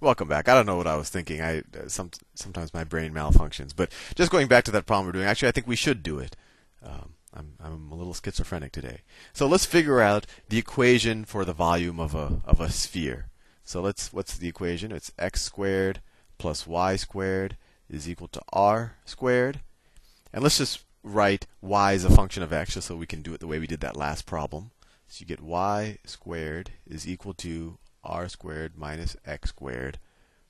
Welcome back. I don't know what I was thinking. I uh, some, sometimes my brain malfunctions. But just going back to that problem we're doing, actually, I think we should do it. Um, I'm, I'm a little schizophrenic today. So let's figure out the equation for the volume of a of a sphere. So let's what's the equation? It's x squared plus y squared is equal to r squared. And let's just write y as a function of x just so we can do it the way we did that last problem. So you get y squared is equal to r squared minus x squared.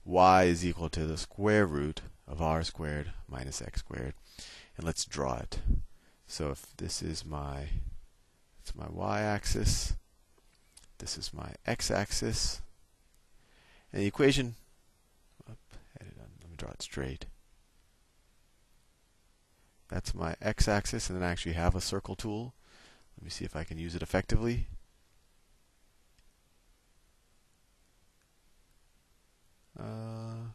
y is equal to the square root of r squared minus x squared. And let's draw it. So if this is my it's my y-axis, this is my x-axis, and the equation. let me draw it straight. That's my x-axis, and then I actually have a circle tool. Let me see if I can use it effectively. Uh,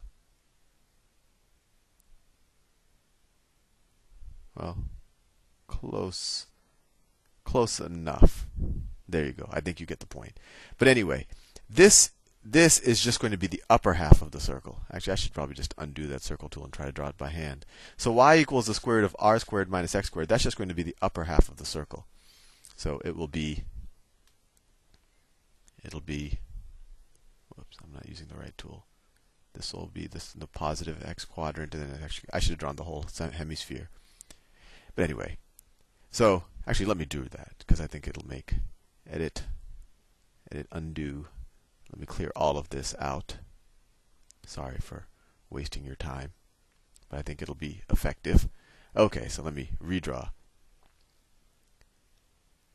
well, close, close enough. There you go. I think you get the point. But anyway, this this is just going to be the upper half of the circle. Actually, I should probably just undo that circle tool and try to draw it by hand. So y equals the square root of r squared minus x squared. That's just going to be the upper half of the circle. So it will be it'll be whoops, I'm not using the right tool. This will be this, the positive x quadrant, and then actually I should have drawn the whole hemisphere. But anyway, so actually let me do that because I think it'll make edit edit undo. Let me clear all of this out. Sorry for wasting your time, but I think it'll be effective. Okay, so let me redraw.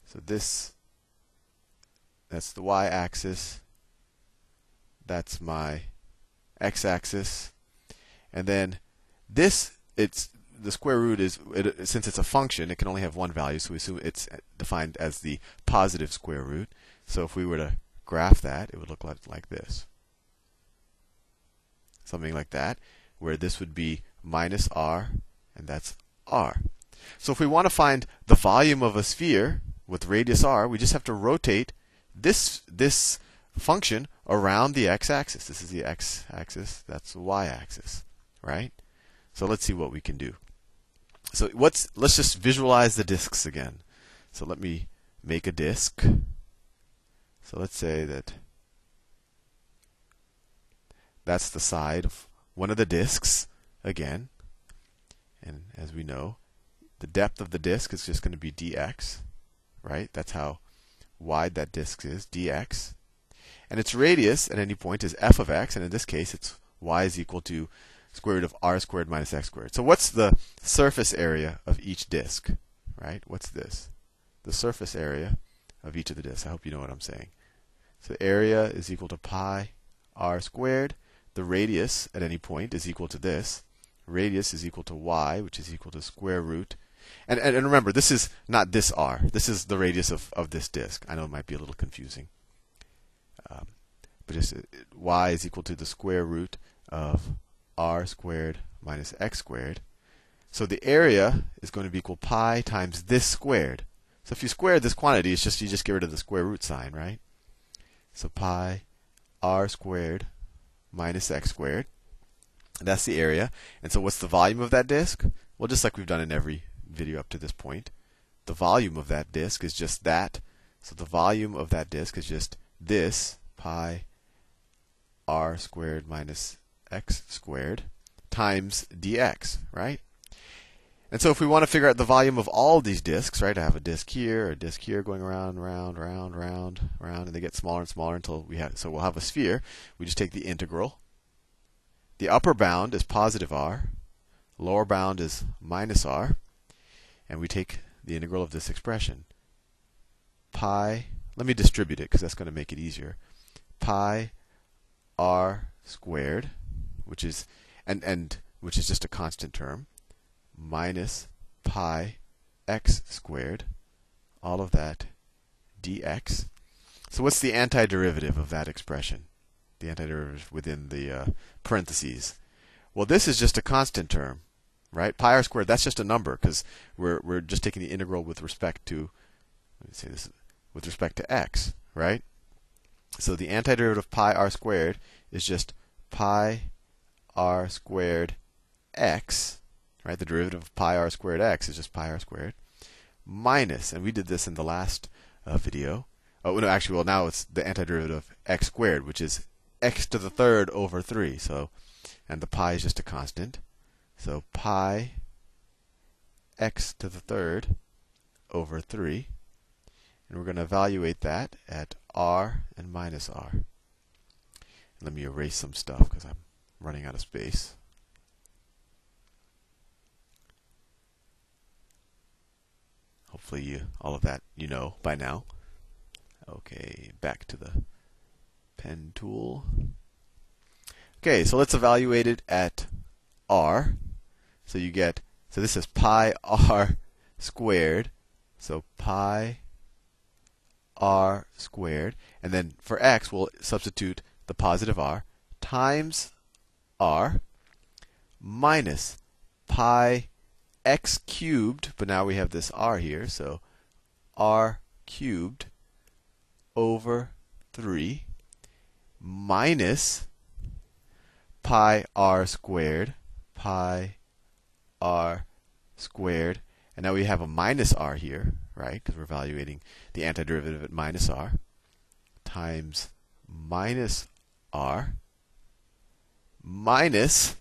So this that's the y-axis. That's my x-axis. And then this, it's the square root is it, since it's a function, it can only have one value, so we assume it's defined as the positive square root. So if we were to graph that, it would look like, like this. Something like that, where this would be minus r, and that's r. So if we want to find the volume of a sphere with radius r, we just have to rotate this this function around the x-axis. This is the x-axis, that's the y-axis, right? So let's see what we can do. So what's let's just visualize the disks again. So let me make a disk. So let's say that that's the side of one of the disks again. And as we know, the depth of the disk is just going to be dx, right? That's how wide that disk is, dx. And its radius at any point is f of x, and in this case it's y is equal to square root of r squared minus x squared. So what's the surface area of each disk? Right? What's this? The surface area of each of the disks. I hope you know what I'm saying. So area is equal to pi r squared. The radius at any point is equal to this. Radius is equal to y, which is equal to square root. And, and, and remember, this is not this r. This is the radius of, of this disk. I know it might be a little confusing. Um, but just uh, y is equal to the square root of r squared minus x squared. So the area is going to be equal pi times this squared. So if you square this quantity, it's just you just get rid of the square root sign, right? So pi r squared minus x squared. And that's the area. And so what's the volume of that disk? Well, just like we've done in every video up to this point, the volume of that disk is just that. So the volume of that disk is just this pi r squared minus x squared times dx, right? And so if we want to figure out the volume of all these disks, right? I have a disk here, a disk here going around, round, round, round, round, and they get smaller and smaller until we have so we'll have a sphere. We just take the integral. The upper bound is positive r, lower bound is minus r, and we take the integral of this expression. Pi, let me distribute it because that's going to make it easier. Pi r squared which is and and which is just a constant term, minus pi x squared, all of that dx. So what's the antiderivative of that expression? The antiderivative within the uh, parentheses. Well, this is just a constant term, right? Pi r squared. That's just a number because we're we're just taking the integral with respect to let me say this with respect to x, right? So the antiderivative of pi r squared is just pi r squared x, right? The derivative of pi r squared x is just pi r squared, minus, and we did this in the last uh, video. Oh, no, actually, well, now it's the antiderivative of x squared, which is x to the third over 3. So, and the pi is just a constant. So pi x to the third over 3. And we're going to evaluate that at r and minus r. Let me erase some stuff because I'm running out of space. Hopefully, you, all of that you know by now. Okay, back to the pen tool. Okay, so let's evaluate it at r. So you get, so this is pi r squared. So pi r squared. And then for x, we'll substitute the positive r times r minus pi x cubed, but now we have this r here, so r cubed over 3 minus pi r squared, pi r squared, and now we have a minus r here, right? Because we're evaluating the antiderivative at minus r, times minus r minus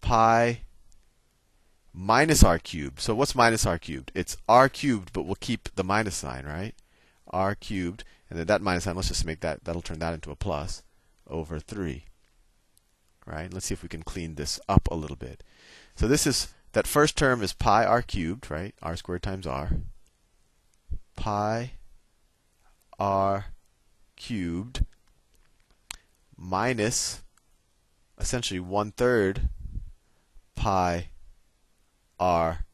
pi minus r cubed. So what's minus r cubed? It's r cubed, but we'll keep the minus sign, right? r cubed, and then that minus sign, let's just make that, that'll turn that into a plus, over 3. Right? Let's see if we can clean this up a little bit. So this is, that first term is pi r cubed, right? r squared times r. Pi r cubed minus essentially one third pi r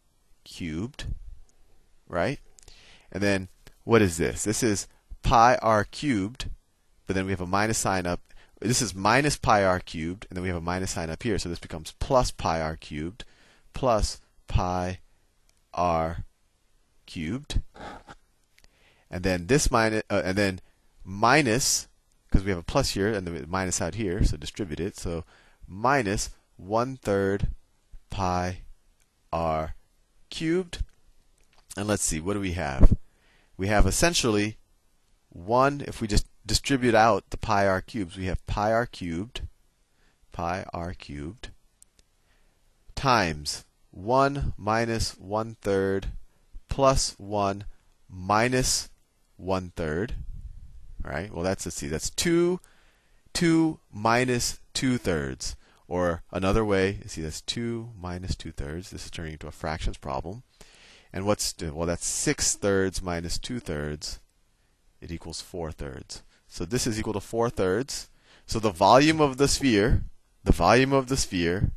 cubed, right? And then what is this? This is pi r cubed, but then we have a minus sign up. This is minus pi r cubed, and then we have a minus sign up here. So this becomes plus pi r cubed plus pi r cubed. And then this minus, uh, and then minus, because we have a plus here and the minus out here, so distribute it. So minus one third pi r cubed. And let's see, what do we have? we have essentially 1, if we just distribute out the pi r cubes, we have pi r cubed, pi r cubed, times 1 minus 1 third plus 1 minus 1 third. Right? Well, that's, let's see, that's 2, 2 minus 2 thirds. Or another way, see, that's 2 minus 2 thirds. This is turning into a fractions problem. And what's, well, that's 6 thirds minus 2 thirds. It equals 4 thirds. So this is equal to 4 thirds. So the volume of the sphere, the volume of the sphere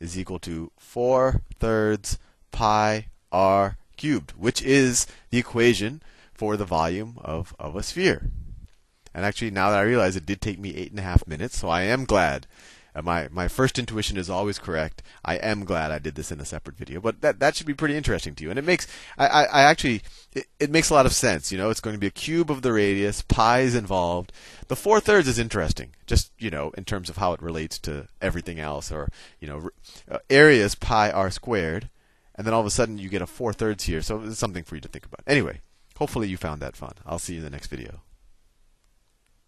is equal to 4 thirds pi r cubed, which is the equation for the volume of, of a sphere. And actually, now that I realize it did take me eight and a half minutes, so I am glad uh, my my first intuition is always correct. I am glad I did this in a separate video, but that that should be pretty interesting to you. And it makes I, I, I actually it, it, makes a lot of sense. You know, it's going to be a cube of the radius, pi is involved. The four thirds is interesting, just you know, in terms of how it relates to everything else, or you know, uh, areas pi r squared, and then all of a sudden you get a four thirds here. So it's something for you to think about. Anyway, hopefully you found that fun. I'll see you in the next video.